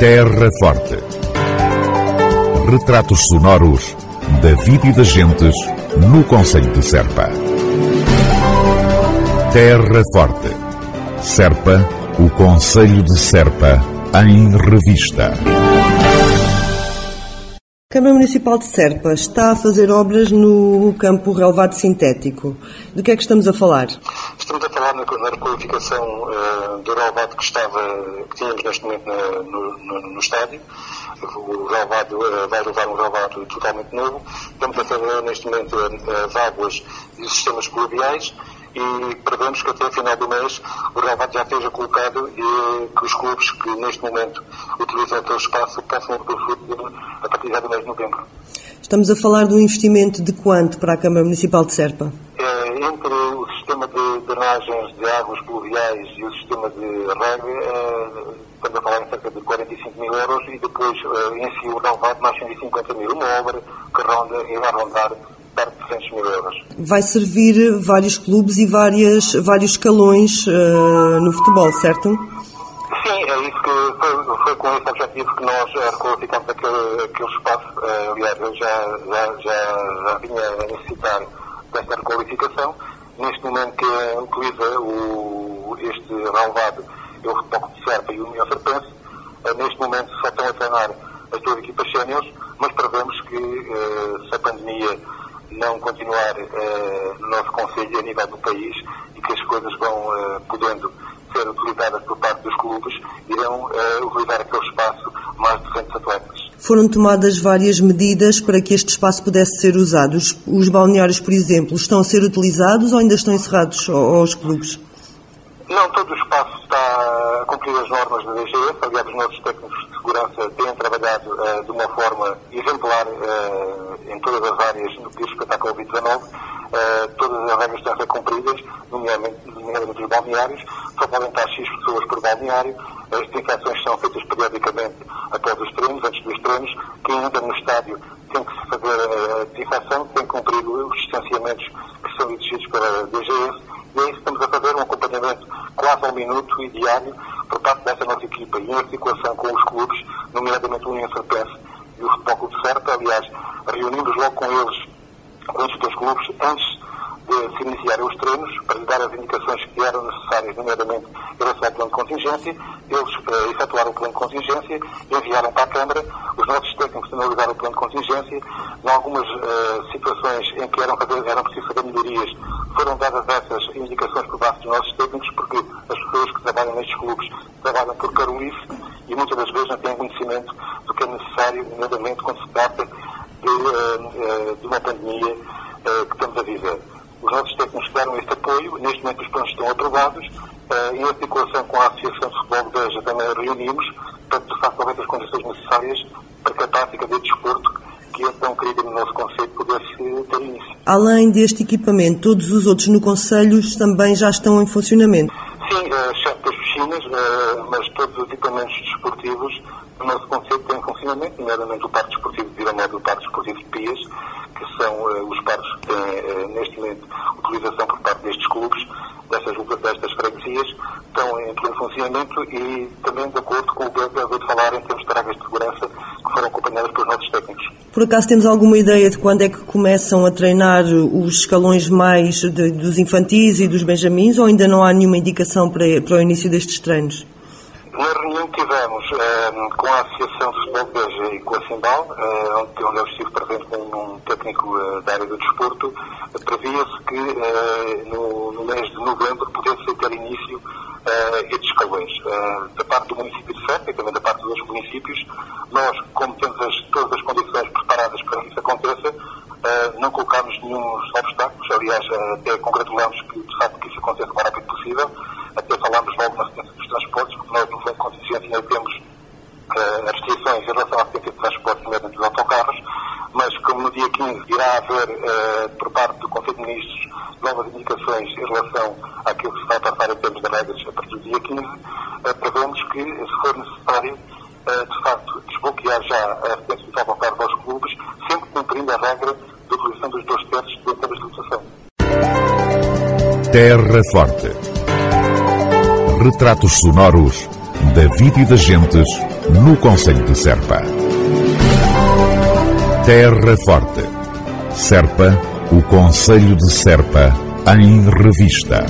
Terra Forte. Retratos sonoros da vida e das gentes no Conselho de Serpa. Terra Forte. Serpa, o Conselho de Serpa, em revista. A Câmara Municipal de Serpa está a fazer obras no campo relevado sintético. Do que é que estamos a falar? Estamos a falar na, na requalificação uh, do relevado que, estava, que tínhamos neste momento na, no, no, no, estádio. O relevado uh, vai levar um relevado totalmente novo. Estamos a fazer neste momento uh, as águas e os sistemas pluviais e prevemos que até o final do mês o relevado já esteja colocado e que os clubes que neste momento utilizam aquele espaço possam usufruir a partir do mês de novembro. Estamos a falar de um investimento de quanto para a Câmara Municipal de Serpa? É, entre o sistema de drenagens de águas pluviais e o sistema de rega, é, estamos a falar em cerca de 45 mil euros e depois é, em si o relevado mais 150 mil. Uma obra que ronda, irá rondar perto de 200 mil euros. Vai servir vários clubes e várias, vários escalões uh, no futebol, certo? Sim, é isso que foi, foi com esse objetivo que nós requalificamos aquele, aquele espaço. Aliás, eu já, já, já, já vinha a necessitar desta requalificação. Neste momento que utiliza o, este relevado, eu retoco de Serpa e o União Serpense, uh, neste momento só estão a treinar as duas equipas séniores, mas prevemos que uh, se a pandemia não continuar uh, no nosso Conselho a nível do país e que as coisas vão uh, podendo ser utilizadas por parte dos clubes, irão utilizar aquele espaço mais de 200 atletas. Foram tomadas várias medidas para que este espaço pudesse ser usado. Os, os balneários, por exemplo, estão a ser utilizados ou ainda estão encerrados aos clubes? Não, todo o espaço está a cumprir as normas da DGF. Aliás, os nossos técnicos de segurança têm trabalhado uh, de uma forma exemplar uh, em todas as áreas no que diz respeito à Covid-19. Uh, todas as regras estão a ser cumpridas, nomeadamente, os balneários. Só podem estar X pessoas por balneário. As desinfecções são feitas periodicamente após os treinos, antes dos treinos. Quem entra no estádio tem que fazer a desinfecção, tem que cumprir os distanciamentos que são exigidos pela DGS. E é isso que estamos a um quase ao minuto e diário por parte dessa nossa equipa e em articulação com os clubes, nomeadamente o União Serpense e o Futebol Clube Serpa. Aliás, reunimos logo com eles, com estes dois clubes, antes de se iniciarem os treinos, para lhe dar as indicações que eram necessárias, nomeadamente em relação ao plano de contingência. Eles uh, efetuaram o plano de contingência, enviaram para a Câmara, os nossos técnicos analisaram o plano de contingência. Em algumas uh, situações em que eram, fazer, eram preciso fazer melhorias, foram dadas essas indicações por parte dos nossos técnicos, porque as pessoas que trabalham nestes clubes trabalham por carolice e muitas das vezes não têm conhecimento do que é necessário, nomeadamente quando se trata de, uh, de uma pandemia viver. Os nossos técnicos deram este apoio, neste momento os planos estão aprovados, uh, em articulação com a Associação de Futebol Beja também reunimos, para facto haver as condições necessárias para que a prática de desporto, que é tão querida no nosso Conselho, pudesse ter início. Além deste equipamento, todos os outros no Conselho também já estão em funcionamento? Sim, uh, exceto as piscinas, uh, mas todos os equipamentos desportivos no nosso Conselho têm funcionamento, nomeadamente o Parque Desportivo de Viramodo e o Parque Desportivo de Pias, que são uh, os parques que têm uh, neste momento utilização por parte destes clubes, destas, destas freguesias, estão e também de acordo com o que eu de falar em termos de regras de segurança que foram acompanhadas pelos nossos técnicos. Por acaso temos alguma ideia de quando é que começam a treinar os escalões mais de, dos infantis e dos benjamins ou ainda não há nenhuma indicação para, para o início destes treinos? Na reunião que tivemos uh, com a Associação de Futebol de Beja e com a Simbal, uh, onde, onde eu estive presente com um técnico uh, da área do desporto, previa-se que no, no, mês de novembro pudesse ter início estes escalões. da parte do município de Serpa e também da parte dos outros municípios, nós, como temos as, todas as condições preparadas para que isso aconteça, não colocámos nenhum obstáculos, aliás, até congratulamos que, de facto, que isso aconteça o mais rápido possível, até falámos logo na assistência dos transportes, porque nós, no Fundo de ainda temos uh, restrições em relação à assistência de transportes, nomeadamente dos autocarros, mas como no dia 15 irá haver, uh, por parte do Conselho de Ministros, novas indicações em relação àquilo que se vai passar em termos de regras a partir do dia 15, uh, prevemos que, se for necessário, de facto, desbloquear já a assistência dos autocarros aos clubes, sempre cumprindo a regra da utilização dos dois terços dentro da legislação. Terra Forte. Retratos sonoros da vida e das gentes no Conselho de Serpa. Terra Forte. Serpa, o Conselho de Serpa, em revista.